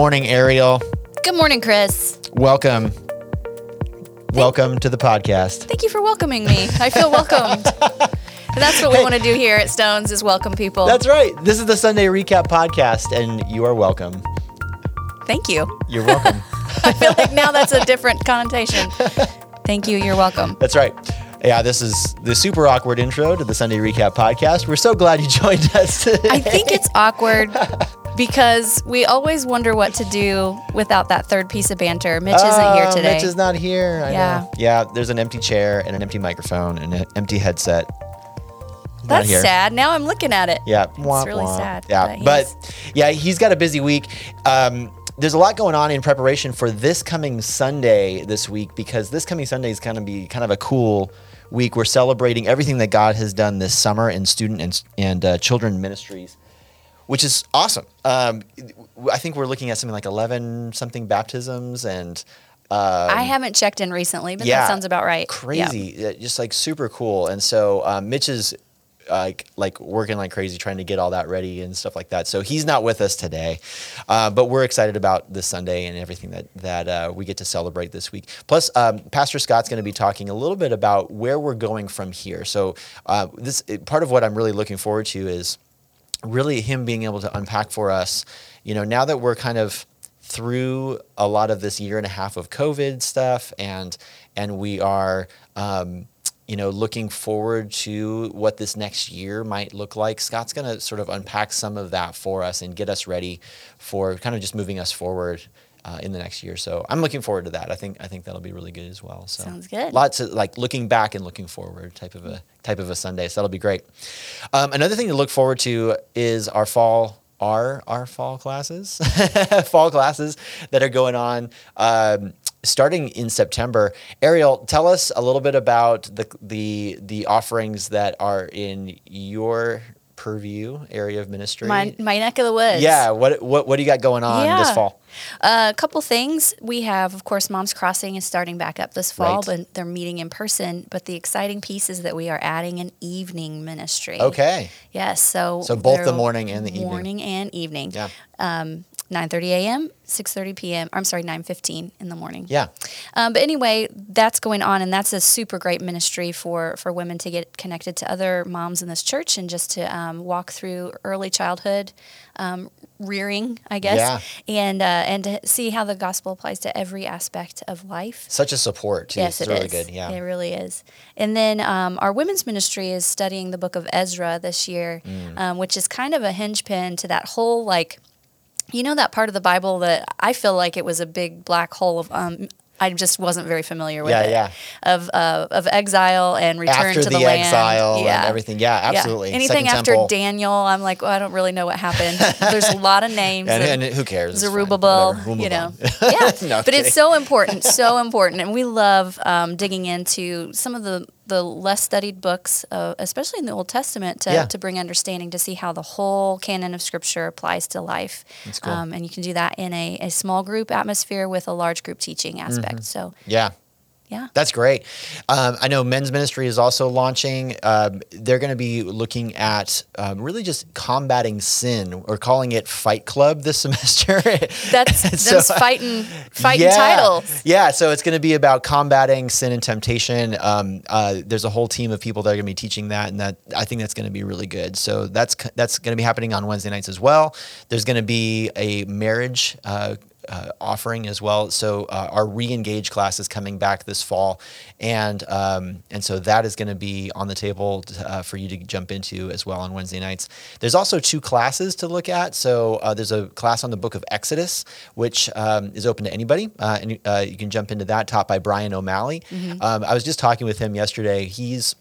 morning, Ariel. Good morning, Chris. Welcome. Welcome to the podcast. Thank you for welcoming me. I feel welcomed. That's what we want to do here at Stones is welcome people. That's right. This is the Sunday Recap podcast, and you are welcome. Thank you. You're welcome. I feel like now that's a different connotation. Thank you. You're welcome. That's right. Yeah, this is the super awkward intro to the Sunday Recap podcast. We're so glad you joined us today. I think it's awkward because we always wonder what to do without that third piece of banter. Mitch isn't here Oh, today. Mitch is not here. I Yeah. know. Yeah, there's an empty chair and an empty microphone and an empty headset. That's here. sad. Now I'm looking at it. Yeah, It's really sad, Yeah, but but, yeah, he's got a busy week. Um, there's a lot going on in preparation for this coming Sunday this week because this coming Sunday is going to be kind of a cool week. We're celebrating everything that God has done this summer in student and and uh, children ministries, which is awesome. Um, I think we're looking at something like 11 something baptisms and. Um, I haven't checked in recently, but yeah, that sounds about right. Crazy, just like super cool. And so um, Mitch is like like working like crazy trying to get all that ready and stuff like that. So he's not with us today, uh, but we're excited about this Sunday and everything that that uh, we get to celebrate this week. Plus, um, Pastor Scott's going to be talking a little bit about where we're going from here. So uh, this part of what I'm really looking forward to is really him being able to unpack for us, you know, now that we're kind of through a lot of this year and a half of COVID stuff, and and we are, um, you know, looking forward to what this next year might look like. Scott's going to sort of unpack some of that for us and get us ready for kind of just moving us forward. Uh, in the next year, so I'm looking forward to that. I think I think that'll be really good as well. So Sounds good. Lots of like looking back and looking forward type of a type of a Sunday. So that'll be great. Um, another thing to look forward to is our fall our our fall classes, fall classes that are going on. Um, starting in September, Ariel, tell us a little bit about the the the offerings that are in your purview area of ministry. My, my neck of the woods. yeah, what what what do you got going on this Yeah. fall? Uh, a couple things. We have, of course, Mom's Crossing is starting back up this fall, Right. but they're meeting in person. But the exciting piece is that we are adding an evening ministry. Okay, Yes. So So both the morning and the evening. Morning and evening. Yeah. Um, 9:30 a.m., 6:30 p.m. I'm sorry, 9:15 in the morning. yeah, Um, but anyway, that's going on, and that's a super great ministry for for women to get connected to other moms in this church and just to um, walk through early childhood um, rearing, I guess, Yeah. and uh, and to see how the gospel applies to every aspect of life. such a support too. Yes, it's it really is. good. Yeah, it really is. And then um, our women's ministry is studying the book of Ezra this year, Mm. um, which is kind of a hinge pin to that whole like, you know, that part of the Bible that I feel like it was a big black hole of. Um, I just wasn't very familiar with Yeah, it. yeah. Of uh, of exile and return after to the, the, land. exile yeah. and everything. Yeah, Yeah. absolutely. Anything Second after Temple. Daniel, I'm like, well, I don't really know what happened. There's a lot of names. and, and- and who cares? Zerubbabel, We'll you know. Yeah, No, but kidding. it's so important, so important, and we love um, digging into some of the the less studied books, uh, especially in the Old Testament, to, Yeah. to bring understanding to see how the whole canon of Scripture applies to life. Cool. Um, and you can do that in a, a small group atmosphere with a large group teaching aspect. So Yeah. Yeah, That's great. Um, I know men's ministry is also launching. Um, they're going to be looking at um, really just combating sin or calling it Fight Club this semester. that's So- those fighting fighting yeah. titles. Yeah, so it's going to be about combating sin and temptation. Um, uh, there's a whole team of people that are going to be teaching that, and that I think that's going to be really good. So that's that's going to be happening on Wednesday nights as well. There's going to be a marriage. Uh, uh, offering as well. So uh, our re-engage class is coming back this fall, and um, and so that is going to be on the table uh, for you to jump into as well on Wednesday nights. There's also two classes to look at. So uh, there's a class on the Book of Exodus, which um, is open to anybody, uh, and uh, you can jump into that. Taught by Brian O'Malley. Um, I was just talking with him yesterday. He's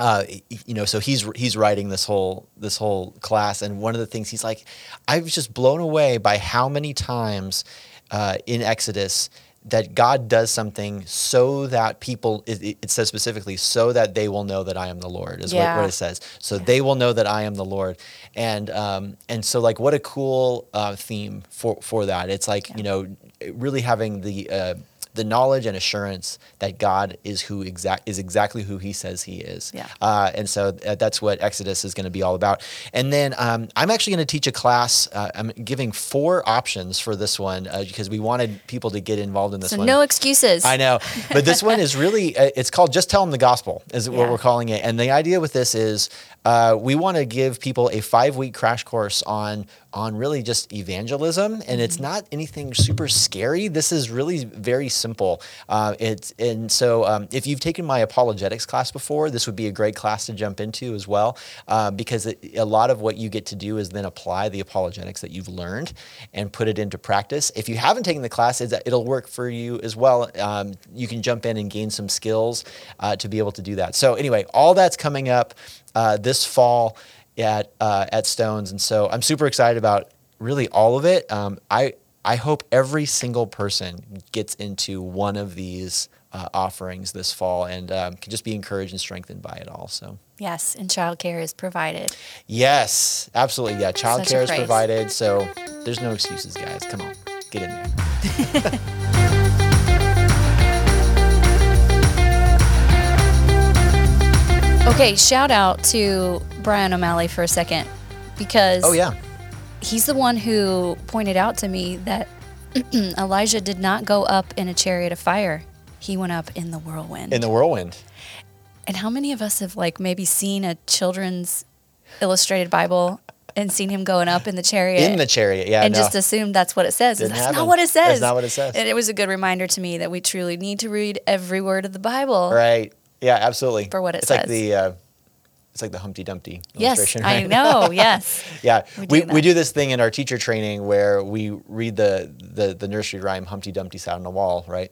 uh, you know, so he's he's writing this whole this whole class, and one of the things he's like, I was just blown away by how many times uh, in Exodus that God does something so that people, it, it says specifically, so that they will know that I am the Lord, is what, Yeah. what it says. So they will know that I am the Lord. And um, and so like what a cool uh, theme for, for that. It's like, you know, really having the uh, the knowledge and assurance that God is who exact is exactly who He says He is. Yeah. Uh, and so uh, that's what Exodus is going to be all about. And then um, I'm actually going to teach a class. Uh, I'm giving four options for this one uh, because we wanted people to get involved in this So one. no excuses. I know, but this one is really uh, it's called just tell them the gospel is what we're calling it. And the idea with this is uh, we want to give people a five week crash course on on really just evangelism, and it's not anything super scary. This is really very simple. Uh, it's and so um, if you've taken my apologetics class before, this would be a great class to jump into as well, uh, because it, a lot of what you get to do is then apply the apologetics that you've learned and put it into practice. If you haven't taken the class, it'll work for you as well. Um, you can jump in and gain some skills uh, to be able to do that. So anyway, all that's coming up uh, this fall at uh, at Stones, and so I'm super excited about really all of it. Um, I I hope every single person gets into one of these uh, offerings this fall and um, can just be encouraged and strengthened by it all. So. Yes, and childcare is provided. Yes, absolutely. Yeah, childcare is provided, so there's no excuses, guys. Come on, get in there. Okay, shout out to Brian O'Malley for a second because Oh yeah, he's the one who pointed out to me that Elijah did not go up in a chariot of fire. He went up in the whirlwind. in the whirlwind. and how many of us have like maybe seen a children's illustrated Bible and seen him going up in the chariot? In the chariot, yeah. and no. just assumed that's what it says. Didn't that's happen. not what it says. That's not what it says. And it was a good reminder to me that we truly need to read every word of the Bible. right. Yeah, absolutely. For what it it's like the uh, it's like the Humpty Dumpty Yes, illustration. I right? know. Yes. Yeah, We we, do we, that. do this thing in our teacher training where we read the, the the nursery rhyme Humpty Dumpty sat on a wall, right?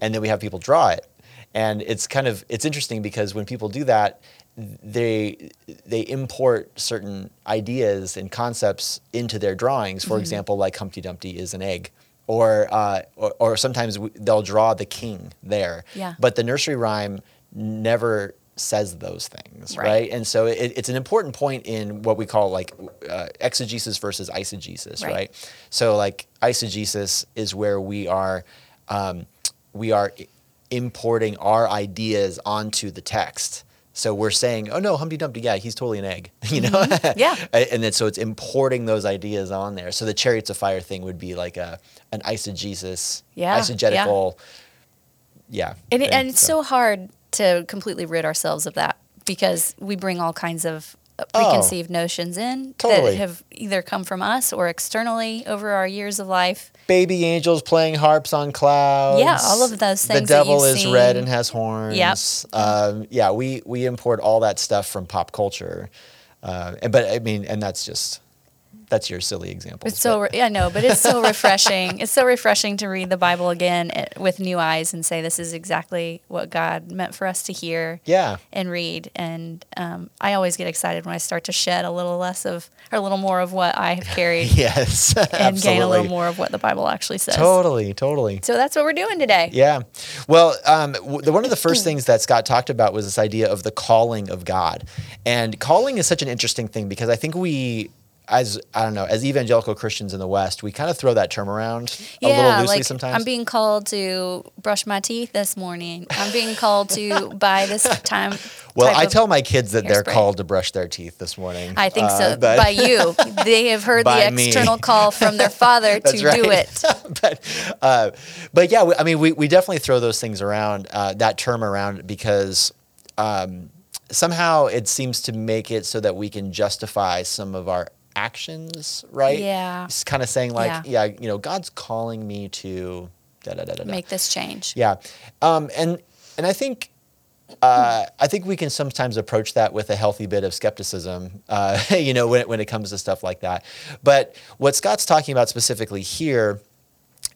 And then we have people draw it. And it's kind of it's interesting because when people do that, they they import certain ideas and concepts into their drawings. Mm-hmm. For example, like Humpty Dumpty is an egg. Or, uh, or, or sometimes they'll draw the king there. Yeah. But the nursery rhyme never says those things, Right. right? And so it, it's an important point in what we call like uh, exegesis versus eisegesis, Right. right. So like eisegesis is where we are um, we are importing our ideas onto the text. So we're saying, oh no, Humpty Dumpty, yeah, he's totally an egg, you know? Mm-hmm. Yeah. And then so it's importing those ideas on there. So the chariots of fire thing would be like a an eisegesis, Yeah, yeah. eisegetical, yeah. And, it, and it's so hard to completely rid ourselves of that because we bring all kinds of preconceived notions in Oh. Totally. that have either come from us or externally over our years of life. baby angels playing harps on clouds. Yeah, all of those The things that devil is seen. red and has horns. Yep. Um, yeah, we we import all that stuff from pop culture, uh, but I mean, and that's just that's your silly example. It's so re- yeah, no, but it's so refreshing. it's so refreshing to read the Bible again eh, with new eyes and say this is exactly what God meant for us to hear yeah. and read. And um, I always get excited when I start to shed a little less of or a little more of what I have carried Yes. and gain a little more of what the Bible actually says. Totally, totally. So that's what we're doing today. Yeah. Well, um, w- the, one of the first things that Scott talked about was this idea of the calling of God. And calling is such an interesting thing because I think we, as I don't know, as evangelical Christians in the West, we kind of throw that term around a little Yeah, loosely like sometimes. I'm being called to brush my teeth this morning. I'm being called to buy this time. well, I tell my kids that they're hairspray. called to brush their teeth this morning. I think Uh, so. by you, they have heard the me. external call from their father to right. do it. but, uh, but yeah, we, I mean, we, we definitely throw those things around, uh, that term around, because um, somehow it seems to make it so that we can justify some of our actions, right? Yeah. It's kind of saying like, Yeah. yeah. you know, God's calling me to da da da da. Make this change. Yeah, um, and and I think uh, I think we can sometimes approach that with a healthy bit of skepticism, uh, you know, when it, when it comes to stuff like that. But what Scott's talking about specifically here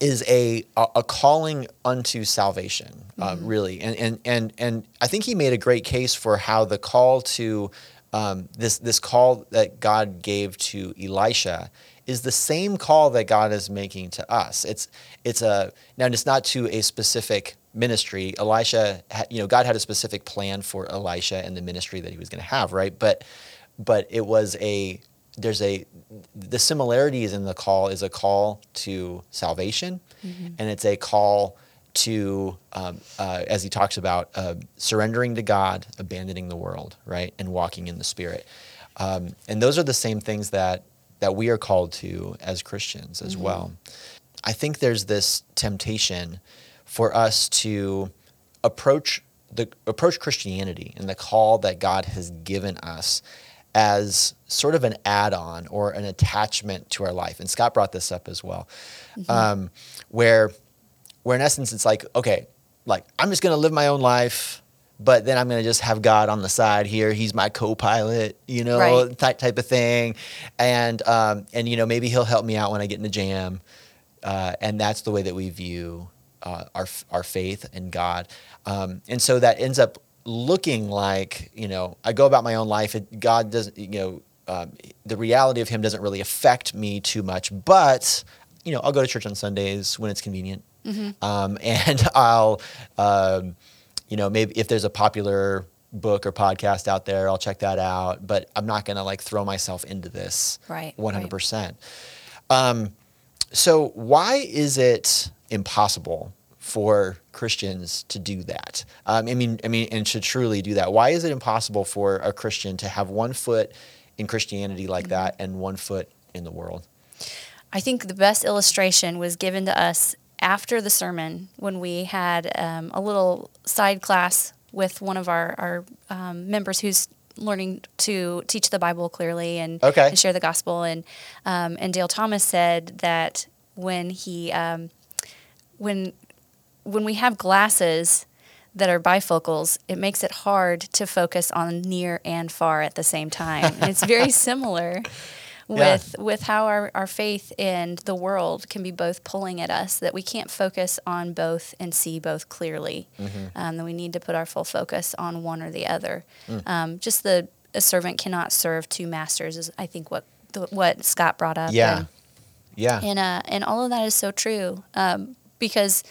is a a, calling unto salvation, uh, really, and and and and I think he made a great case for how the call to um, this this call that God gave to Elisha is the same call that God is making to us. It's it's a now it's not to a specific ministry. Elisha, ha- you know, God had a specific plan for Elisha and the ministry that he was going to have, right? But but it was a there's a the similarities in the call is a call to salvation and it's a call to, um, uh, as he talks about, uh, surrendering to God, abandoning the world, right, and walking in the Spirit. Um, and those are the same things that that we are called to as Christians as well. I think there's this temptation for us to approach the approach Christianity and the call that God has given us as sort of an add-on or an attachment to our life. And Scott brought this up as well, um, where where in essence it's like, okay, like I'm just gonna live my own life, but then I'm gonna just have God on the side here. He's my co-pilot, you know, Right. type type of thing, and um, and you know maybe he'll help me out when I get in a jam, uh, and that's the way that we view uh, our our faith in God, um, and so that ends up looking like you know I go about my own life. It, God doesn't you know um, the reality of Him doesn't really affect me too much, but you know I'll go to church on Sundays when it's convenient, um, and I'll um, you know maybe if there's a popular book or podcast out there, I'll check that out. But I'm not gonna like throw myself into this Right, 100 percent. Um, so why is it impossible for Christians to do that? Um, I mean, I mean, and to truly do that. Why is it impossible for a Christian to have one foot in Christianity like that and one foot in the world? I think the best illustration was given to us after the sermon when we had um, a little side class with one of our, our um, members who's learning to teach the Bible clearly and, Okay. and share the gospel. And, um, and Dale Thomas said that when he, um, when, when we have glasses that are bifocals, it makes it hard to focus on near and far at the same time. And it's very similar Yeah. with with how our, our faith and the world can be both pulling at us that we can't focus on both and see both clearly Mm-hmm. um, that we need to put our full focus on one or the other Mm. um, just the a servant cannot serve two masters is i think what the, what scott brought up Yeah. and, Yeah. and uh, and all of that is so true um, because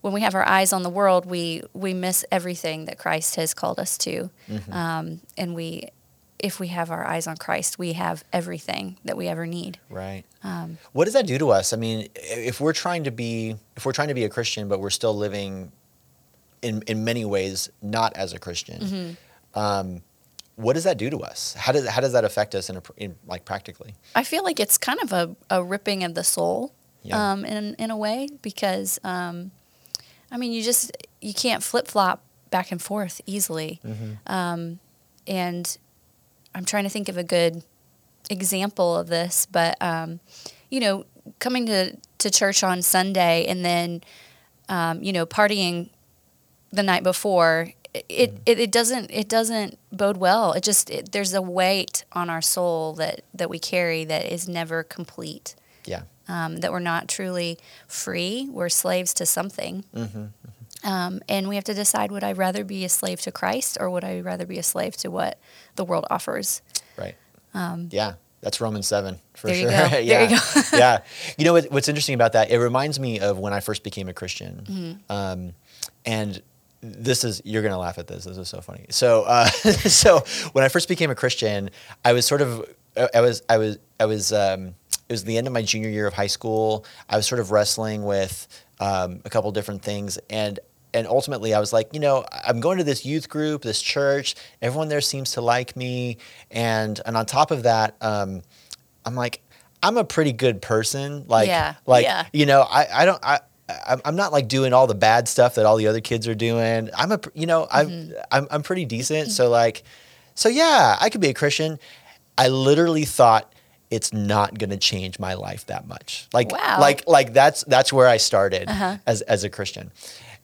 when we have our eyes on the world, we we miss everything that Christ has called us to, Mm-hmm. um, and we if we have our eyes on Christ, we have everything that we ever need. Right. Um, what does that do to us? I mean, if we're trying to be if we're trying to be a Christian, but we're still living in in many ways not as a Christian, Mm-hmm. um, what does that do to us? How does how does that affect us in, a, in like practically? I feel like it's kind of a, a ripping of the soul, Yeah. um, in in a way because um, I mean you just you can't flip flop back and forth easily, um, and I'm trying to think of a good example of this, but um, you know, coming to to church on Sunday and then um, you know partying the night before. It, it, it doesn't it doesn't bode well. It just it, there's a weight on our soul that that we carry that is never complete. Yeah. Um, that we're not truly free. We're slaves to something. Um, and we have to decide: would I rather be a slave to Christ, or would I rather be a slave to what the world offers? Right. yeah, that's Romans seven for Um, there you sure. yeah. you go. yeah. You know what, what's interesting about that? It reminds me of when I first became a Christian. Mm-hmm. Um, and this is you're gonna laugh at this. This is so funny. So uh, so when I first became a Christian, I was sort of I was I was I was um, it was the end of my junior year of high school. I was sort of wrestling with um, a couple different things and and ultimately I was like, you know, I'm going to this youth group, this church. Everyone there seems to like me, and and on top of that, um, I'm like, I'm a pretty good person. Like, Yeah, like yeah. you know, I I don't I. I'm not like doing all the bad stuff that all the other kids are doing. I'm a, you know, I'm, Mm-hmm. I'm, I'm pretty decent. So like, so yeah, I could be a Christian. I literally thought it's not going to change my life that much. Like, Wow. like, like that's, that's where I started Uh-huh. as, as a Christian.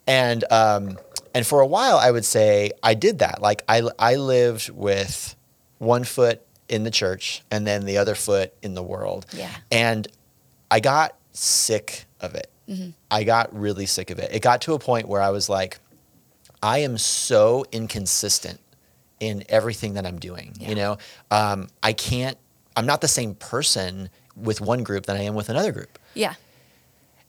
And, um, and for a while I would say I did that. Like I, I lived with one foot in the church and then the other foot in the world. Yeah. And I got sick of it. I got really sick of it. It got to a point where I was like, I am so inconsistent in everything that I'm doing. Yeah. You know, um, I can't. I'm not the same person with one group than I am with another group. Yeah.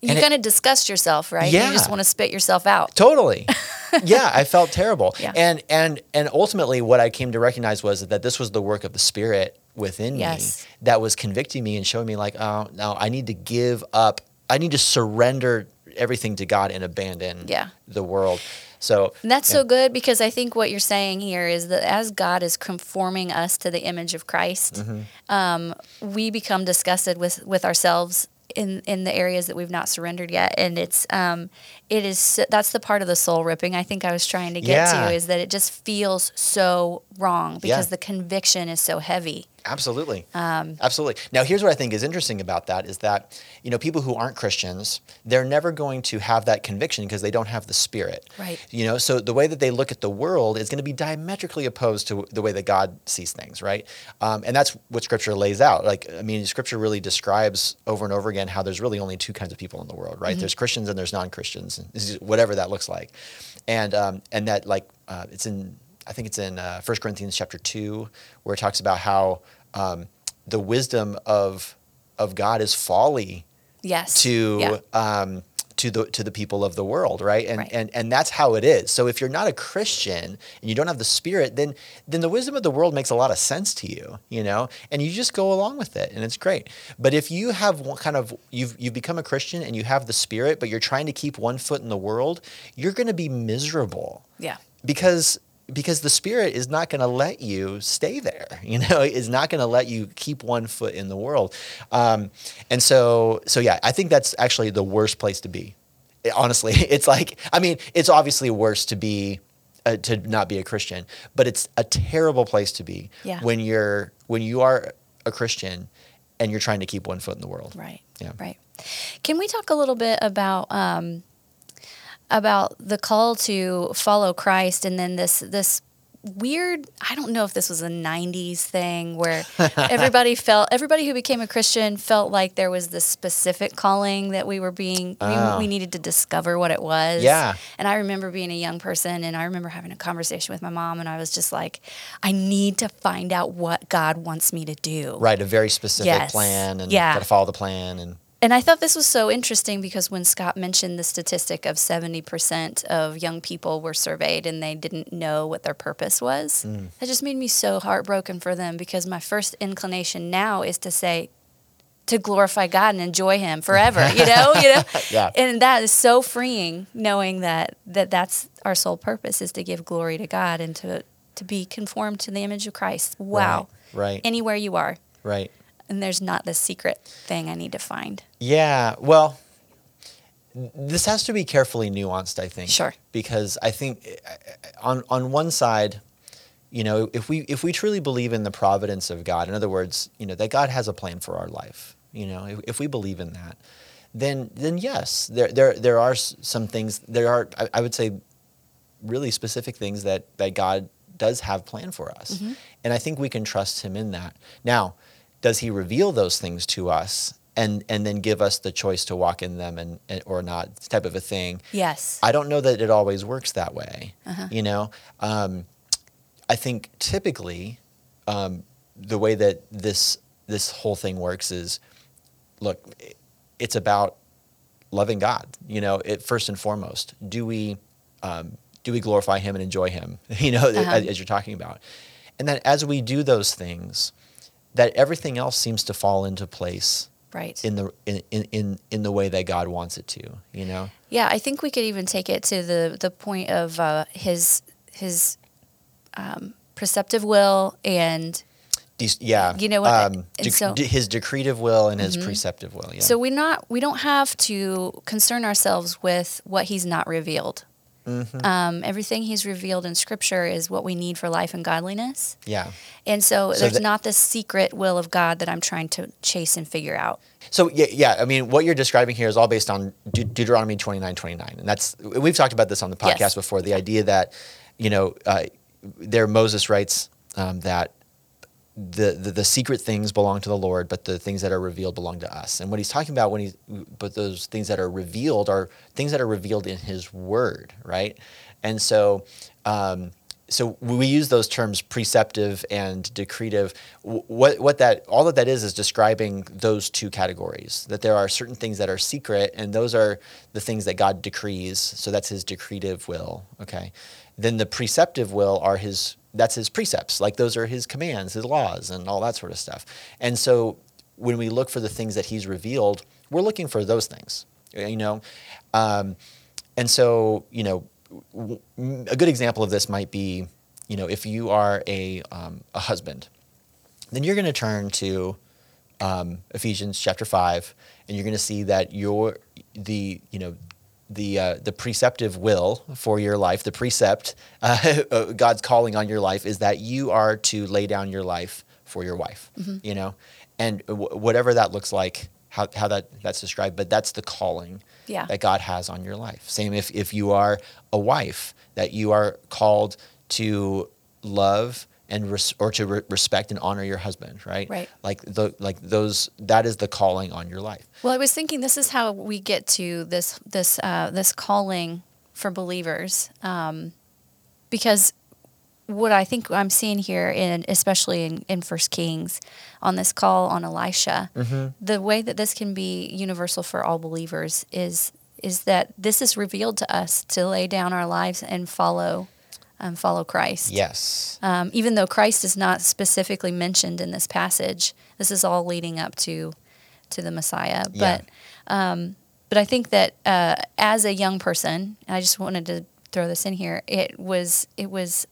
You kind of disgust yourself, right? Yeah. You just want to spit yourself out. Totally. yeah, I felt terrible. Yeah. And and and ultimately what I came to recognize was that this was the work of the spirit within Yes. me that was convicting me and showing me like, oh, no, I need to give up. I need to surrender everything to God and abandon Yeah. the world. So And that's yeah. so good because I think what you're saying here is that as God is conforming us to the image of Christ, Mm-hmm. um, we become disgusted with with ourselves in in the areas that we've not surrendered yet, and it's um, it is that's the part of the soul ripping I think I was trying to get Yeah. to is that it just feels so wrong because Yeah. the conviction is so heavy. Absolutely. Um, Absolutely. Now, here's what I think is interesting about that is that, you know, people who aren't Christians, they're never going to have that conviction because they don't have the spirit. Right. You know, so the way that they look at the world is going to be diametrically opposed to the way that God sees things, right? Um, and that's what Scripture lays out. Like, I mean, Scripture really describes over and over again how there's really only two kinds of people in the world, right? There's Christians and there's non-Christians, and whatever that looks like, and um, and that like uh, it's in I think it's in uh, 1 Corinthians chapter two where it talks about how um, the wisdom of of God is folly yes. to Yeah. um, to the to the people of the world, right? And Right. and and that's how it is. So if you're not a Christian and you don't have the Spirit, then then the wisdom of the world makes a lot of sense to you, you know, and you just go along with it, and it's great. But if you have one kind of you've you've become a Christian and you have the Spirit, but you're trying to keep one foot in the world, you're going to be miserable yeah. because because the spirit is not going to let you stay there you know is not going to let you keep one foot in the world um, and so so yeah i think that's actually the worst place to be It- honestly it's like i mean it's obviously worse to be uh, to not be a christian but it's a terrible place to be Yeah. when you're when you are a christian and you're trying to keep one foot in the world Right. Yeah. Right. Can we talk a little bit about um, about the call to follow Christ and then this this weird I don't know if this was a 90s thing where everybody felt everybody who became a Christian felt like there was this specific calling that we were being Oh. we, ah. we needed to discover what it was. Yeah. And I remember being a young person and I remember having a conversation with my mom and I was just like I need to find out what God wants me to do. right a very specific Yes. plan and Yeah. got to follow the plan and And I thought this was so interesting because when Scott mentioned the statistic of 70% of young people were surveyed and they didn't know what their purpose was, Mm. that just made me so heartbroken for them because my first inclination now is to say, to glorify God and enjoy Him forever, you know, you know, Yeah. and that is so freeing, knowing that that that's our sole purpose is to give glory to God and to to be conformed to the image of Christ. Wow, right right anywhere you are, right and there's not this secret thing I need to find. Yeah, well, this has to be carefully nuanced, I think. Sure. Because I think on on one side, you know, if we if we truly believe in the providence of God, in other words, you know, that God has a plan for our life, you know, if, if we believe in that, then then yes, there there there are some things there are I, I would say really specific things that that God does have planned for us. Mm-hmm. And I think we can trust him in that. Now, does he reveal those things to us and and then give us the choice to walk in them and, and or not type of a thing? Yes. I don't know that it always works that way. You know, um, I think typically um, the way that this this whole thing works is, look, it's about loving God. You know, it first and foremost. Do we um, do we glorify Him and enjoy Him? You know, Uh-huh. as, as you're talking about, and then as we do those things, that everything else seems to fall into place Right. in the in, in, in, the way that God wants it to. You know. yeah, I think we could even take it to the the point of uh, his his um, preceptive will and De- yeah, You know what? Um, so- Mm-hmm. de- his decretive will and his preceptive will. Yeah. so we not we don't have to concern ourselves with what he's not revealed. Mm-hmm. Um, everything he's revealed in Scripture is what we need for life and godliness, yeah. and so, So there's that- not this secret will of God that I'm trying to chase and figure out. So yeah, yeah. I mean, what you're describing here is all based on De- Deuteronomy 29, 29. and that's we've talked about this on the podcast Yes. before. The idea that you know, uh, there Moses writes um, that the, the the secret things belong to the Lord, but the things that are revealed belong to us. And what he's talking about when he, but those things that are revealed are things that are revealed in His Word, right? And so. Um, so we use those terms preceptive and decretive. What what that all that that is is describing those two categories. That there are certain things that are secret, and those are the things that God decrees. So that's His decretive will. Okay, then the preceptive will are His that's His precepts. Like those are His commands, His laws, and all that sort of stuff. And so when we look for the things that He's revealed, we're looking for those things. you know, um, and so you know, w- a good example of this might be, you know, if you are a um, a husband, then you're going to turn to um, Ephesians chapter five, and you're going to see that your the you know the uh, the preceptive will for your life, the precept uh, God's calling on your life is that you are to lay down your life for your wife. Mm-hmm. You know, and w- whatever that looks like, how how that that's described, but that's the calling Yeah. that God has on your life. Same if if you are a wife, that you are called to love and res- or to re- respect and honor your husband, right? Right. Like the like those that is the calling on your life. Well, I was thinking this is how we get to this this uh, this calling for believers, um, because what I think I'm seeing here, in especially in, in First Kings, on this call on Elisha, the way that this can be universal for all believers is is that this is revealed to us to lay down our lives and follow um, follow Christ. Yes. Um, even though Christ is not specifically mentioned in this passage, this is all leading up to to the Messiah. Yeah. But um, but I think that uh, as a young person, I just wanted to throw this in here. It was it was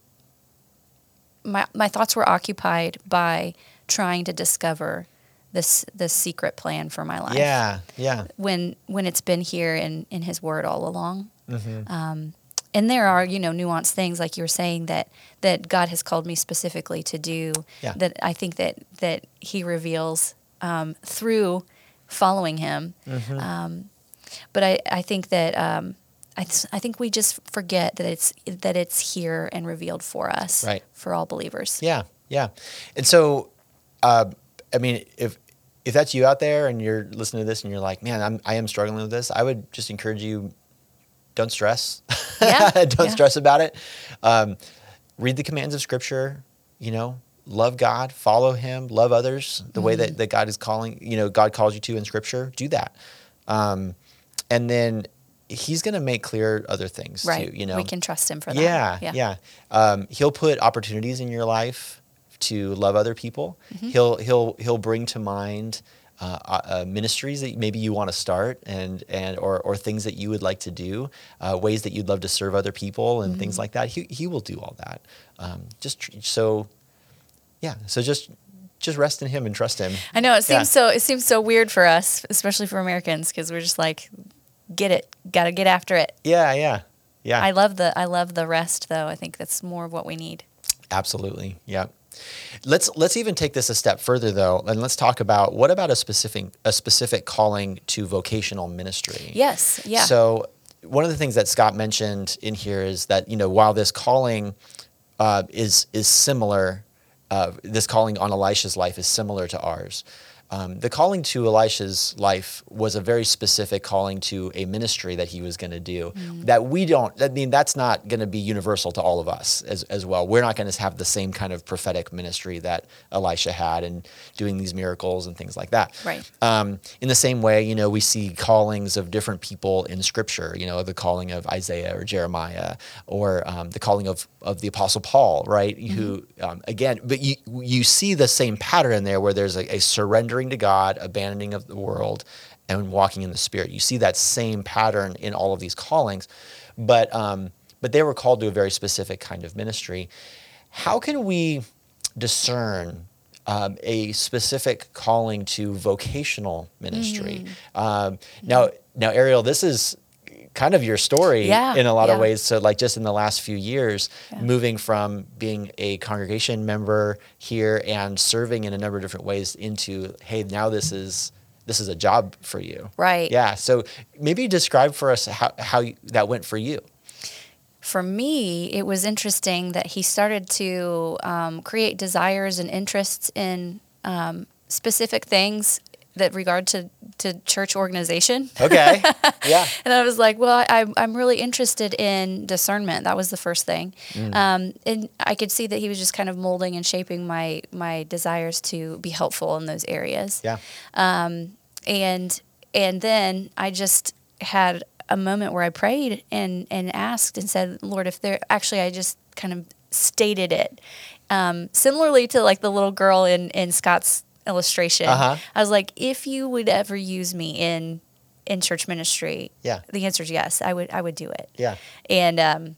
my my thoughts were occupied by trying to discover this this secret plan for my life. Yeah. Yeah. When when it's been here in in His Word all along Mm-hmm. Um, and there are you know nuanced things like you were saying that that God has called me specifically to do Yeah. that I think that that He reveals um, through following Him. Mm-hmm. Um, but I I think that um, I th- I think we just forget that it's that it's here and revealed for us Right. for all believers. Yeah, yeah. And so, uh, I mean, if if that's you out there and you're listening to this and you're like, man, I'm I am struggling with this, I would just encourage you, don't stress. Yeah, don't yeah. stress about it. Um, read the commands of Scripture. You know, love God, follow Him, love others the way Mm-hmm. that, that God is calling. You know, God calls you to in Scripture. Do that, um, and then He's going to make clear other things Right. too. You know, we can trust Him for that. yeah, yeah. Um, he'll put opportunities in your life to love other people. Mm-hmm. He'll he'll he'll bring to mind uh, uh, ministries that maybe you want to start and and or or things that you would like to do, uh, ways that you'd love to serve other people and Mm-hmm. things like that. He he will do all that. Um, just tr- so, yeah. So just just rest in him and trust him. I know it seems Yeah. so. It seems so weird for us, especially for Americans, because we're just like, get it, got to get after it. Yeah, yeah, yeah. I love the I love the rest though. I think that's more of what we need. Absolutely. Yeah. Let's let's even take this a step further though, and let's talk about what about a specific a specific calling to vocational ministry. Yes. Yeah. So one of the things that Scott mentioned in here is that you know while this calling uh, is is similar, uh, this calling on Elisha's life is similar to ours. Um, the calling to Elisha's life was a very specific calling to a ministry that he was going to do. Mm. That we don't. I mean, that's not going to be universal to all of us as as well. We're not going to have the same kind of prophetic ministry that Elisha had and doing these miracles and things like that. Right. Um, in the same way, you know, we see callings of different people in Scripture. You know, the calling of Isaiah or Jeremiah, or um, the calling of of the Apostle Paul, right? Who, um, again, but you you see the same pattern there, where there's a, a surrendering to God, abandoning of the world, and walking in the Spirit. You see that same pattern in all of these callings, but um, but they were called to a very specific kind of ministry. How can we discern um, a specific calling to vocational ministry? Mm. Um, now, now, Ariel, this is kind of your story Yeah, in a lot of ways. So, like, just in the last few years, moving from being a congregation member here and serving in a number of different ways into, hey, now this is this is a job for you. Right. Yeah. So maybe describe for us how how you, that went for you. for me, it was interesting that he started to um, create desires and interests in um, specific things that regard to, to church organization. Okay. yeah. And I was like, well, I, I'm really interested in discernment. That was the first thing. Mm. Um, and I could see that he was just kind of molding and shaping my, my desires to be helpful in those areas. Yeah. Um, And, and then I just had a moment where I prayed and, and asked and said, Lord, if there, actually, I just kind of stated it. Um, similarly to like the little girl in, in Scott's illustration, Uh-huh. I was like, if you would ever use me in in church ministry? Yeah. The answer is yes. I would I would do it. Yeah. And um,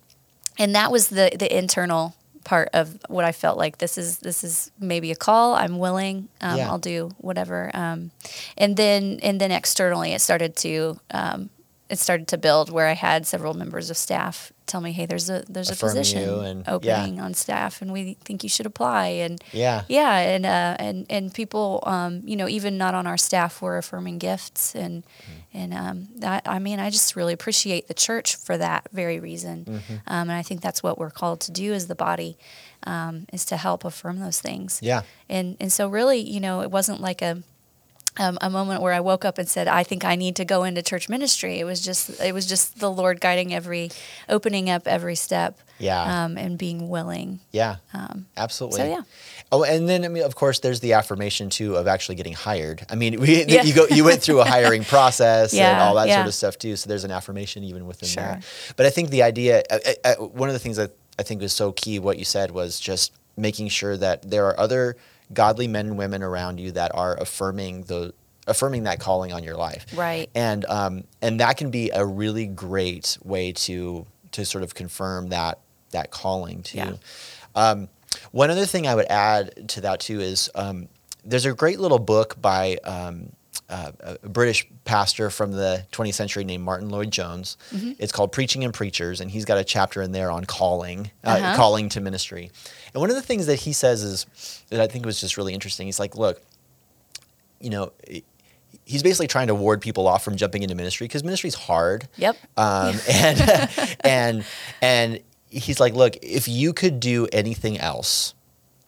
and that was the the internal part of what I felt like this is this is maybe a call. I'm willing. Um, Yeah. I'll do whatever. Um, and then and then externally, it started to um, it started to build where I had several members of staff tell me, "Hey, there's a there's Affirm a position and- yeah. opening on staff, and we think you should apply." And Yeah. yeah, and uh, and and people, um, you know, even not on our staff, were affirming gifts, and Mm-hmm. and um, that I mean, I just really appreciate the church for that very reason, Mm-hmm. um, and I think that's what we're called to do as the body, um, is to help affirm those things. Yeah. And and so really, you know, it wasn't like a um, a moment where I woke up and said, "I think I need to go into church ministry." It was just it was just the Lord guiding every, opening up every step, Yeah. um, and being willing. Yeah. Absolutely. Um, so, yeah. Oh, and then I mean, of course, there's the affirmation too of actually getting hired. I mean, we, Yeah. you go, you went through a hiring process and all that sort of stuff too. So there's an affirmation even within Sure. that. But I think the idea, uh, uh, uh, one of the things that I think was so key, what you said was just making sure that there are other godly men and women around you that are affirming the affirming that calling on your life. Right. And um, and that can be a really great way to to sort of confirm that that calling too. Yeah. Um, one other thing I would add to that too is um, there's a great little book by um, uh, a British pastor from the 20th century named Martyn Lloyd-Jones. Mm-hmm. It's called Preaching and Preachers, and he's got a chapter in there on calling, uh, Uh-huh. calling to ministry. And one of the things that he says is that I think was just really interesting. He's like, look, you know. He's basically trying to ward people off from jumping into ministry because ministry's hard Yep. um, and and and he's like, look, if you could do anything else,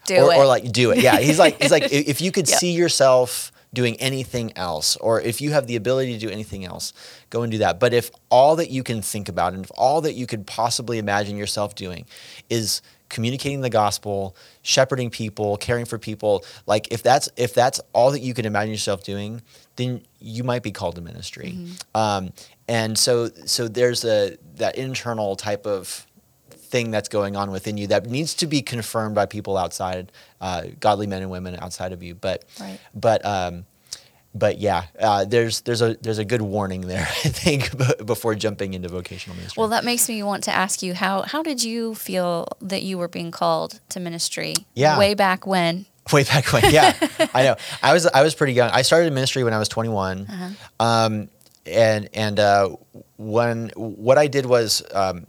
Do or, it. or like do it, yeah. He's like, he's like, if if you could Yep. see yourself doing anything else, or if you have the ability to do anything else, go and do that. But if all that you can think about and if all that you could possibly imagine yourself doing is communicating the gospel, shepherding people, caring for people, like if that's if that's all that you can imagine yourself doing, then you might be called to ministry. Mm-hmm. Um, and so so there's a that internal type of thing that's going on within you that needs to be confirmed by people outside, uh, godly men and women outside of you. But Right. but um, but yeah, uh, there's there's a there's a good warning there, I think, b- before jumping into vocational ministry. Well, that makes me want to ask you how how did you feel that you were being called to ministry? Yeah. Way back when. way back when, yeah, I know. I was I was pretty young. I started ministry when I was 21, um, and and uh, when what I did was. Um,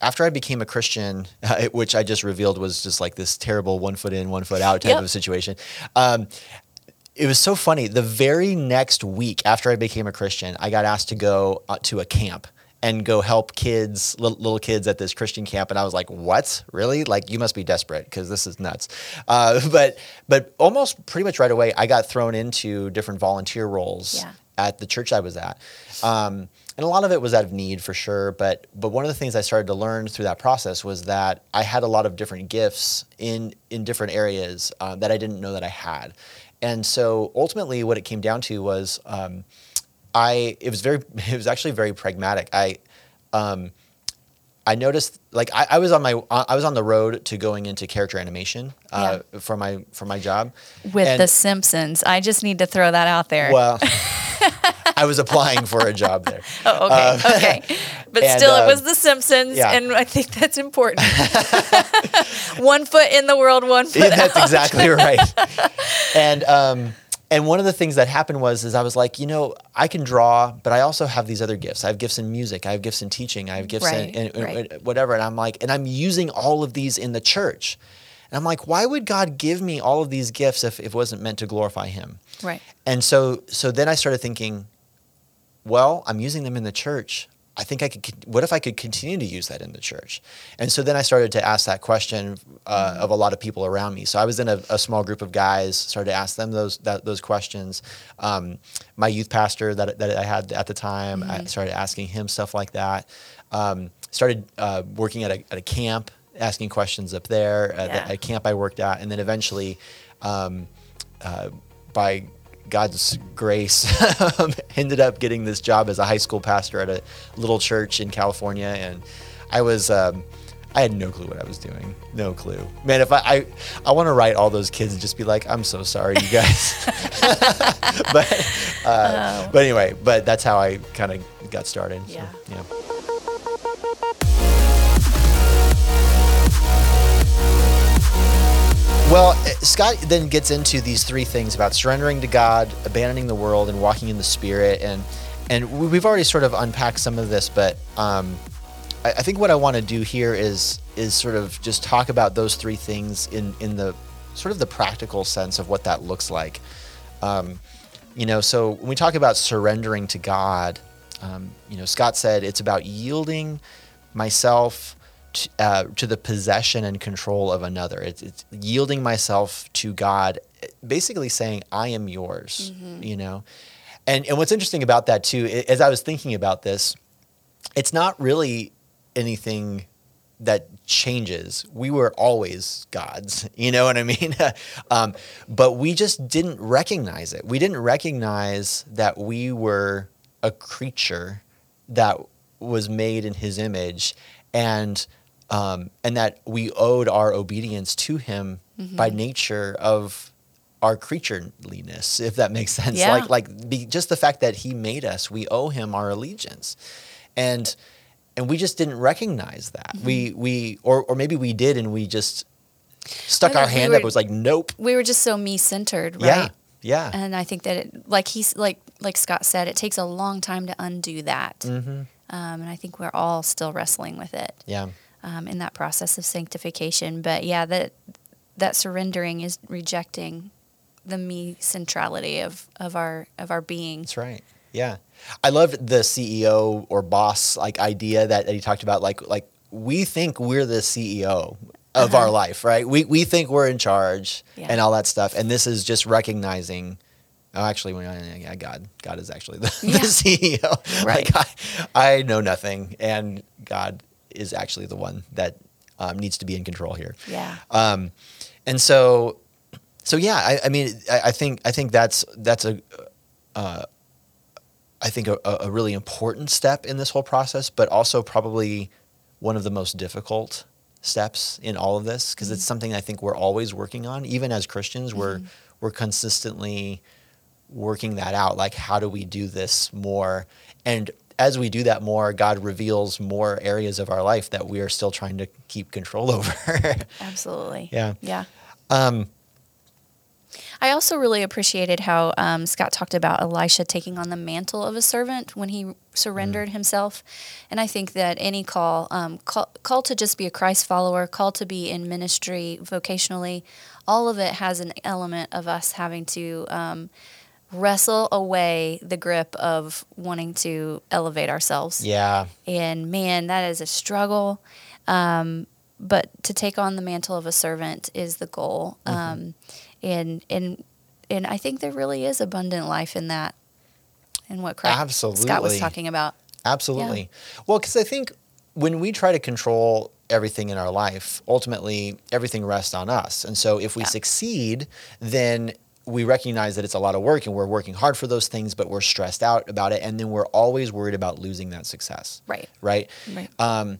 after I became a Christian, uh, which I just revealed was just like this terrible one foot in, one foot out type Yep. of situation, um, it was so funny. The very next week after I became a Christian, I got asked to go uh, to a camp and go help kids, little, little kids at this Christian camp. And I was like, what? Really? Like, you must be desperate because this is nuts. Uh, but, but almost pretty much right away, I got thrown into different volunteer roles Yeah. at the church I was at. Um, and a lot of it was out of need for sure. But, but one of the things I started to learn through that process was that I had a lot of different gifts in, in different areas uh, that I didn't know that I had. And so ultimately, what it came down to was um, I, it was very, it was actually very pragmatic. I, um, I noticed like I, I was on my I was on the road to going into character animation uh, for my for my job With And- The Simpsons. I just need to throw that out there. well I was applying for a job there oh, okay. okay. But and, still, it was The Simpsons, yeah. and I think that's important. one foot in the world, one foot Yeah, that's out. exactly right. and um, and one of the things that happened was is I was like, you know, I can draw, but I also have these other gifts. I have gifts in music. I have gifts in teaching. I have gifts Right, in, in, right. in whatever. And I'm like, and I'm using all of these in the church. And I'm like, why would God give me all of these gifts if, if it wasn't meant to glorify Him? Right. And so so then I started thinking, well, I'm using them in the church. I think I could. What if I could continue to use that in the church? And so then I started to ask that question uh, Mm-hmm. of a lot of people around me. So I was in a, a small group of guys, started to ask them those that, those questions. Um, my youth pastor that, that I had at the time, I Mm-hmm. started asking him stuff like that. Um, started uh, working at a, at a camp, asking questions up there at Yeah. a, a camp I worked at, and then eventually. Um, uh, by God's grace, ended up getting this job as a high school pastor at a little church in California, and I was um, I had no clue what I was doing. No clue. Man, if I I, I want to write all those kids and just be like, I'm so sorry, you guys. but uh, Oh. but anyway, but that's how I kind of got started. so, Yeah. Well, uh, Scott then gets into these three things about surrendering to God, abandoning the world, and walking in the Spirit. And and we- we've already sort of unpacked some of this, but um, I, I think what I want to do here is is sort of just talk about those three things in in the sort of the practical sense of what that looks like. Um, you know, so when we talk about surrendering to God, um, you know, Scott said it's about yielding myself to, uh, to the possession and control of another. It's, it's yielding myself to God, basically saying, I am yours, you know? And, and what's interesting about that too, as I was thinking about this, it's not really anything that changes. We were always God's, you know what I mean? um, but we just didn't recognize it. We didn't recognize that we were a creature that was made in His image, and um, and that we owed our obedience to Him by nature of our creatureliness, if that makes sense. Yeah. Like like be, just the fact that He made us, we owe Him our allegiance, and and we just didn't recognize that. We we or or maybe we did, and we just stuck our we hand were- up. It was like, nope. We were just so me centered, right? Yeah, yeah. And I think that, it, like he's like like Scott said, it takes a long time to undo that. Mm-hmm. Um, and I think we're all still wrestling with it yeah. Um, in that process of sanctification. But yeah, that that surrendering is rejecting the me centrality of, of our of our being. That's right. Yeah. I love the CEO or boss like idea that, that he talked about. Like, like we think we're the CEO of our life, right? We, we think we're in charge Yeah. and all that stuff. And this is just recognizing, oh, actually, when I, yeah, God, God is actually the, Yeah. the CEO. Right. Like I, I know nothing and God is actually the one that um, needs to be in control here. Yeah. Um, and so, so yeah, I, I mean, I, I think I think that's that's a, uh, I think a, a really important step in this whole process, but also probably one of the most difficult steps in all of this because it's something I think we're always working on. Even as Christians, we're we're consistently working that out. Like, how do we do this more? And as we do that more, God reveals more areas of our life that we are still trying to keep control over. Absolutely. Yeah. Yeah. um, I also really appreciated how um, Scott talked about Elisha taking on the mantle of a servant when he surrendered himself, and I think that any call, um, call, call to just be a Christ follower, call to be in ministry vocationally, all of it has an element of us having to um, wrestle away the grip of wanting to elevate ourselves. yeah, And man, that is a struggle. Um, but to take on the mantle of a servant is the goal. Mm-hmm. Um, and and and I think there really is abundant life in that. And what Christ, Scott was talking about. Absolutely. Well, because I think when we try to control everything in our life, ultimately everything rests on us. And so if we Yeah. succeed, then we recognize that it's a lot of work and we're working hard for those things, but we're stressed out about it. And then we're always worried about losing that success. Right. Right. Right. Um,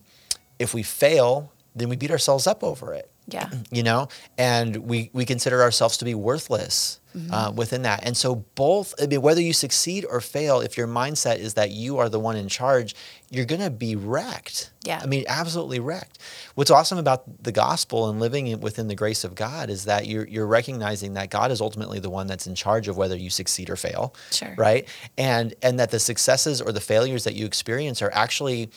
if we fail, then we beat ourselves up over it Yeah. you know and we we consider ourselves to be worthless Mm-hmm. uh, within that and so both I mean, whether you succeed or fail if your mindset is that you are the one in charge you're going to be wrecked Yeah. i mean absolutely wrecked what's awesome about the gospel and living within the grace of god is that you're you're recognizing that god is ultimately the one that's in charge of whether you succeed or fail Sure. right and and that the successes or the failures that you experience are actually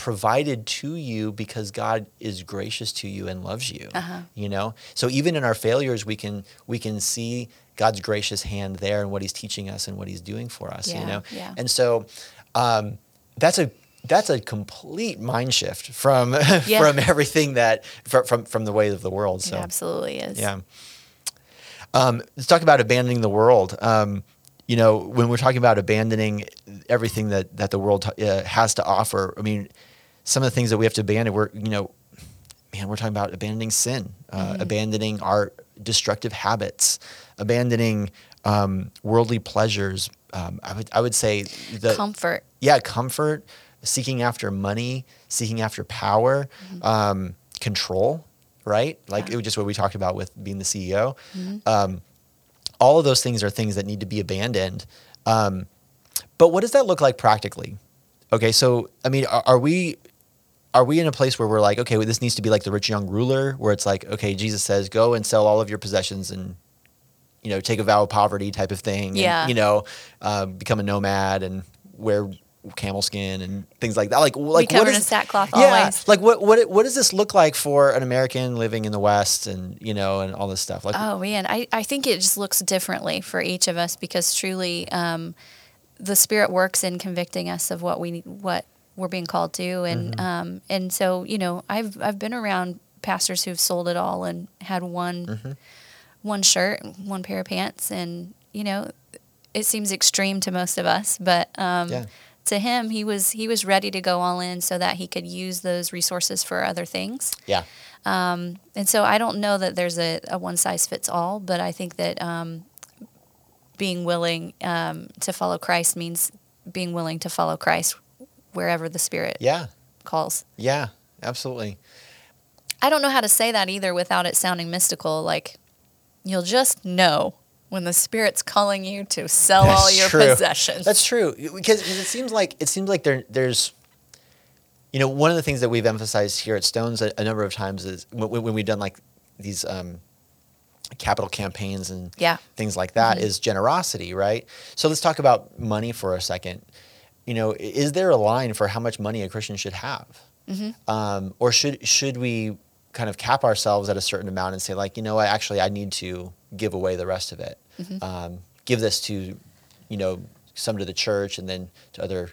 provided to you because God is gracious to you and loves you. Uh-huh. You know, so even in our failures, we can we can see God's gracious hand there and what He's teaching us and what He's doing for us. Yeah, You know, yeah. and so um, that's a that's a complete mind shift from Yeah. from everything that from, from from the ways of the world. So It absolutely is. yeah. Um, let's talk about abandoning the world. Um, you know, when we're talking about abandoning everything that that the world uh, has to offer, I mean, some of the things that we have to abandon, we're you know, man, we're talking about abandoning sin, uh, abandoning our destructive habits, abandoning um, worldly pleasures. Um, I would I would say the Comfort. yeah comfort seeking after money, seeking after power, um, control, right? Like Yeah. it was just what we talked about with being the CEO. Um, all of those things are things that need to be abandoned. Um, but what does that look like practically? Okay, so I mean, are, are we are we in a place where we're like, okay, well, this needs to be like the rich young ruler, where it's like, okay, Jesus says, go and sell all of your possessions and you know take a vow of poverty type of thing. and, Yeah. you know, um, become a nomad and wear camel skin and things like that. Like, like covered what in sackcloth yeah, always. like what what what does this look like for an American living in the West and you know and all this stuff? Like, Oh man, I, I think it just looks differently for each of us because truly, um, the Spirit works in convicting us of what we what we're being called to, and Mm-hmm. um, and so you know, I've I've been around pastors who've sold it all and had one Mm-hmm. one shirt, one pair of pants, and you know, it seems extreme to most of us, but um, Yeah. to him, he was he was ready to go all in so that he could use those resources for other things. yeah, And so I don't know that there's a, a one size fits all, but I think that um, being willing um, to follow Christ means being willing to follow Christ wherever the Spirit yeah, calls. yeah, absolutely. I don't know how to say that either without it sounding mystical. Like you'll just know when the Spirit's calling you to sell all your true. possessions. That's true because it seems like it seems like there there's you know one of the things that we've emphasized here at Stones a, a number of times is when, when we've done like these um, capital campaigns and Yeah. things like that is generosity, right? So let's talk about money for a second. You know, is there a line for how much money a Christian should have, um, or should should we kind of cap ourselves at a certain amount and say like, you know what, actually, I need to give away the rest of it, um, give this to, you know, some to the church and then to other.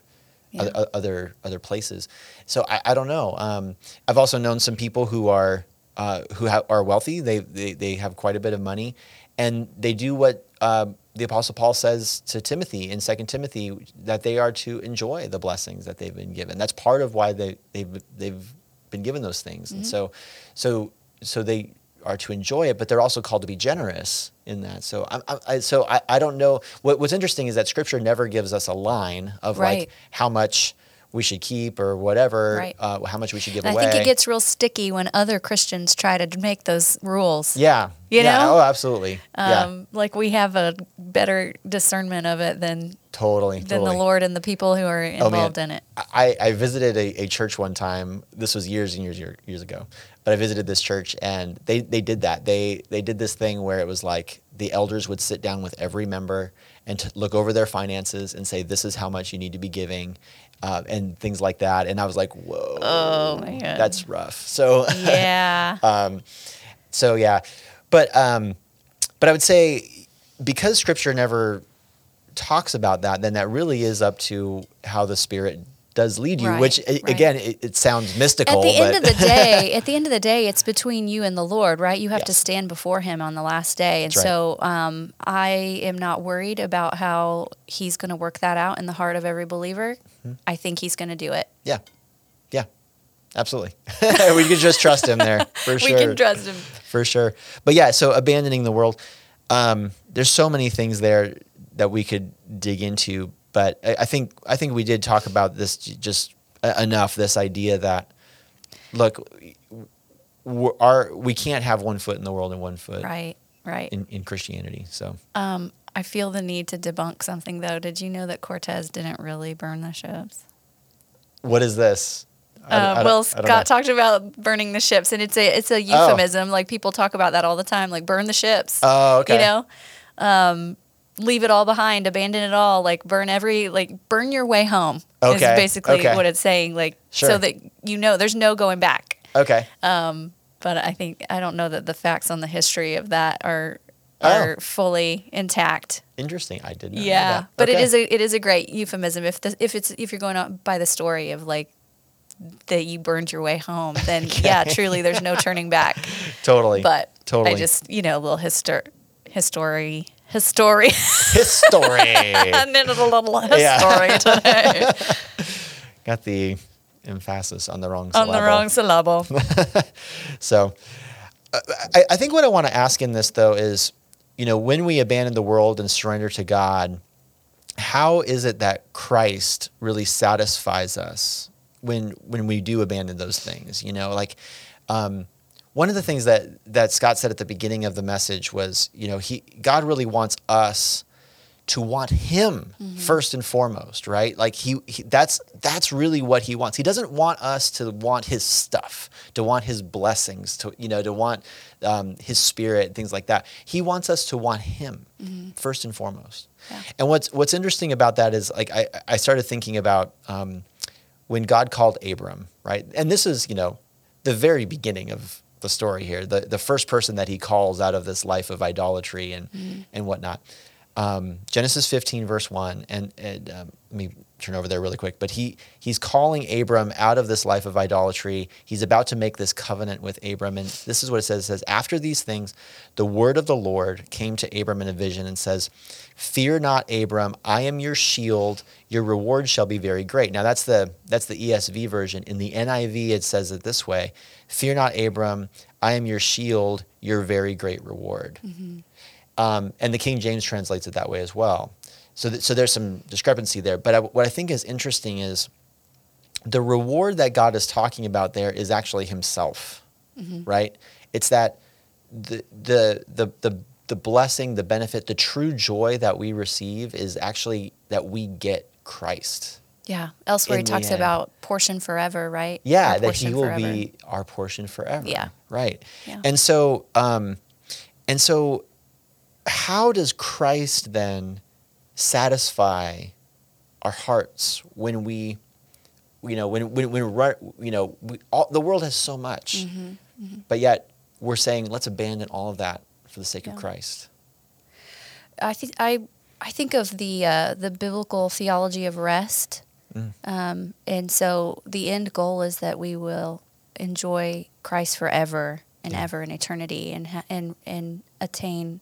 Yeah. Other, other other places, so I, I don't know. Um, I've also known some people who are uh, who ha- are wealthy. They, they they have quite a bit of money, and they do what uh, the Apostle Paul says to Timothy in Second Timothy that they are to enjoy the blessings that they've been given. That's part of why they they've they've been given those things, and mm-hmm. so so so they are to enjoy it, but they're also called to be generous in that. So I, I, I so I, I don't know. What, what's interesting is that Scripture never gives us a line of Right. like how much we should keep or whatever, Right. uh, how much we should give And I think it gets real sticky when other Christians try to make those rules. yeah, You yeah. know? Oh, absolutely. yeah, Um, Like we have a better discernment of it than totally. than totally. the Lord and the people who are Oh, involved in it. I, I visited a, a church one time. This was years and years year- years ago, but I visited this church and they, they did that. They they did this thing where it was like the elders would sit down with every member and look over their finances and say, "This is how much you need to be giving," uh, and things like that. And I was like, "Whoa, Oh that's rough." So yeah, Um, so yeah, but um, but I would say because Scripture never talks about that, then that really is up to how the Spirit does lead you. Right, which right. again, it, it sounds mystical. At the end of the day, at the end of the day, it's between you and the Lord, right? You have to stand before Him on the last day, and right. so um, I am not worried about how He's going to work that out in the heart of every believer. Mm-hmm. I think He's going to do it. yeah, yeah, absolutely. we can just trust Him there for sure. We can trust Him. for sure. But yeah, so abandoning the world. Um, there's so many things there that we could dig into, but I, I think I think we did talk about this just e- enough. This idea that look, we our we can't have one foot in the world and one foot Right, right. in, in Christianity. So Um, I feel the need to debunk something though. Did you know that Cortez didn't really burn the ships? what is this? I Uh, I don't Scott talked about burning the ships, and it's a it's a euphemism. Like people talk about that all the time, like burn the ships. Oh, okay. You know, um, leave it all behind, abandon it all, like burn every like burn your way home. Okay, Is basically okay. what it's saying. Like Sure. so that you know there's no going back. Okay. Um, but I think I don't know that the facts on the history of that are Oh. are fully intact. Interesting. I did not know Yeah, but it Okay. is a it is a great euphemism if the if it's if you're going on by the story of like that you burned your way home, then yeah, truly there's no turning back. totally. But Totally. I just you know a little histor history history history. I needed a little history Yeah. today Got the emphasis on the wrong on syllable. the wrong syllable. So, uh, I, I think what I want to ask in this though is, you know, when we abandon the world and surrender to God, how is it that Christ really satisfies us when when we do abandon those things? You know, like um, one of the things that that Scott said at the beginning of the message was, you know, he God really wants us to want him mm-hmm. first and foremost, right? Like he, he, that's that's really what he wants. He doesn't want us to want his stuff, to want his blessings, to you know, to want um, his spirit, things like that. He wants us to want him mm-hmm. first and foremost. Yeah. And what's what's interesting about that is like I I started thinking about um, when God called Abram, right? And this is you know the very beginning of the story here, the the first person that he calls out of this life of idolatry and mm-hmm. and whatnot um, Genesis 15, verse 1, and, and um, let me turn over there really quick. But he he's calling Abram out of this life of idolatry. He's about to make this covenant with Abram. And this is what it says. It says, After these things, the word of the Lord came to Abram in a vision and says, Fear not, Abram, I am your shield. Your reward shall be very great. Now that's the that's the ESV version. In the NIV, it says it this way: Fear not, Abram, I am your shield, your very great reward. Mm-hmm. Um, and the King James translates it that way as well. So, th- so there's some discrepancy there. But I, what I think is interesting is the reward that God is talking about there is actually Himself, mm-hmm. right? It's that the, the the the the blessing, the benefit, the true joy that we receive is actually that we get Christ. Yeah. Elsewhere, he talks about portion forever, right? Yeah, that He will forever. be our portion forever. Yeah. Right. Yeah. And so, um, and so how does Christ then satisfy our hearts when we, you know, when when, when you know, we, all, the world has so much, mm-hmm, mm-hmm. but yet we're saying let's abandon all of that for the sake yeah. of Christ. I think I I think of the uh, the biblical theology of rest, mm. um, and so the end goal is that we will enjoy Christ forever and yeah. ever in eternity, and and and attain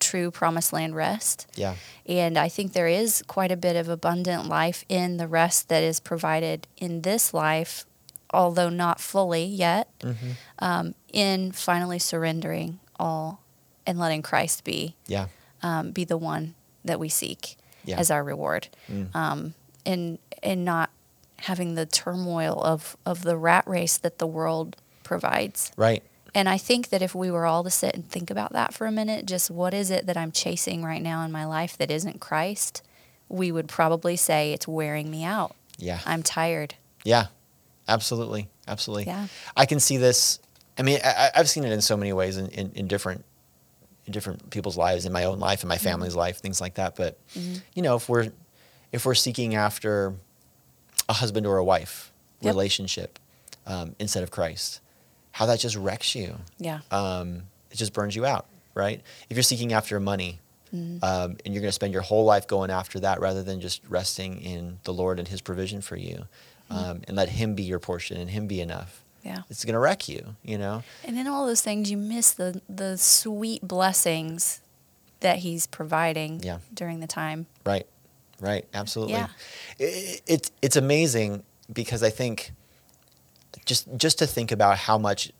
true promised land rest. Yeah. And I think there is quite a bit of abundant life in the rest that is provided in this life, although not fully yet, mm-hmm. um, in finally surrendering all and letting Christ be yeah. Um, be the one that we seek yeah. as our reward. Mm. Um, and and not having the turmoil of, of the rat race that the world provides. Right. And I think that if we were all to sit and think about that for a minute, just what is it that I'm chasing right now in my life that isn't Christ, we would probably say it's wearing me out. Yeah. I'm tired. Yeah, absolutely. Absolutely. Yeah. I can see this. I mean, I, have seen it in so many ways in, in, in, different in different people's lives, in my own life, in my mm-hmm. family's mm-hmm. life, things like that. But mm-hmm. you know, if we're if we're seeking after a husband or a wife yep. relationship um, instead of Christ, how that just wrecks you. Yeah. Um, it just burns you out, right? If you're seeking after money mm-hmm. um, and you're going to spend your whole life going after that rather than just resting in the Lord and His provision for you mm-hmm. um, and let Him be your portion and Him be enough. Yeah. It's going to wreck you, you know? And in all those things, you miss the, the sweet blessings that He's providing yeah. during the time. Right, right, absolutely. Yeah. It, it, it's amazing because I think – just just to think about how much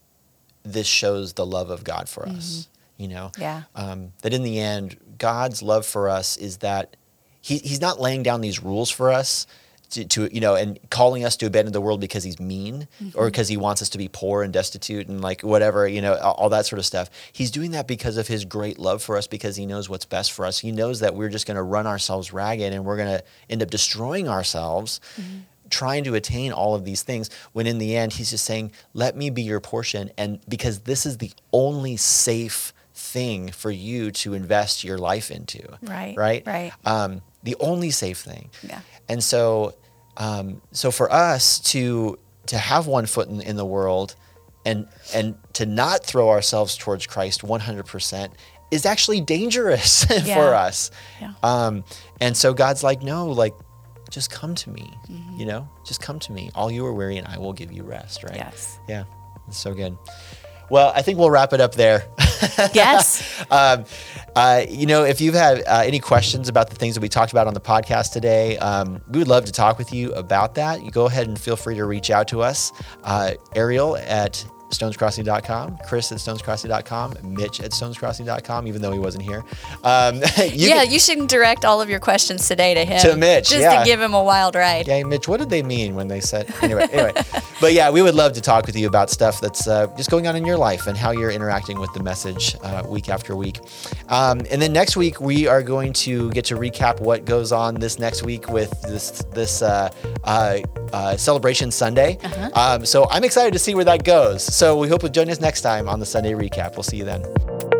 this shows the love of God for us. Mm-hmm. You know, yeah. Um, that in the end, God's love for us is that he, He's not laying down these rules for us to, to, you know, and calling us to abandon the world because He's mean mm-hmm. or because He wants us to be poor and destitute and like whatever, you know, all, all that sort of stuff. He's doing that because of His great love for us because He knows what's best for us. He knows that we're just going to run ourselves ragged and we're going to end up destroying ourselves. Mm-hmm trying to attain all of these things when in the end he's just saying let me be your portion and because this is the only safe thing for you to invest your life into. Right right? right. Um, the only safe thing. Yeah. And so um, so for us to to have one foot in, in the world and and to not throw ourselves towards christ 100% is actually dangerous yeah. for us. Yeah. um, and so god's like no like just come to me. Mm-hmm. You know, just come to me. All you are weary, and I will give you rest. Right? Yes. Yeah, it's so good. Well, I think we'll wrap it up there. Yes. um, uh, you know, if you've had uh, any questions about the things that we talked about on the podcast today, um, we would love to talk with you about that. You go ahead and feel free to reach out to us, uh, Ariel at stonescrossing.com, Chris at stonescrossing.com, Mitch at stonescrossing.com, even though he wasn't here. Um, you yeah, can, you should direct all of your questions today to him. To Mitch, Just yeah. to give him a wild ride. Yeah, Mitch, what did they mean when they said, anyway, anyway. But yeah, we would love to talk with you about stuff that's uh, just going on in your life and how you're interacting with the message uh, week after week. Um, and then next week, we are going to get to recap what goes on this next week with this, this uh, uh, uh Celebration Sunday. Uh-huh. Um, so I'm excited to see where that goes. So we hope you'll join us next time on the Sunday recap. We'll see you then.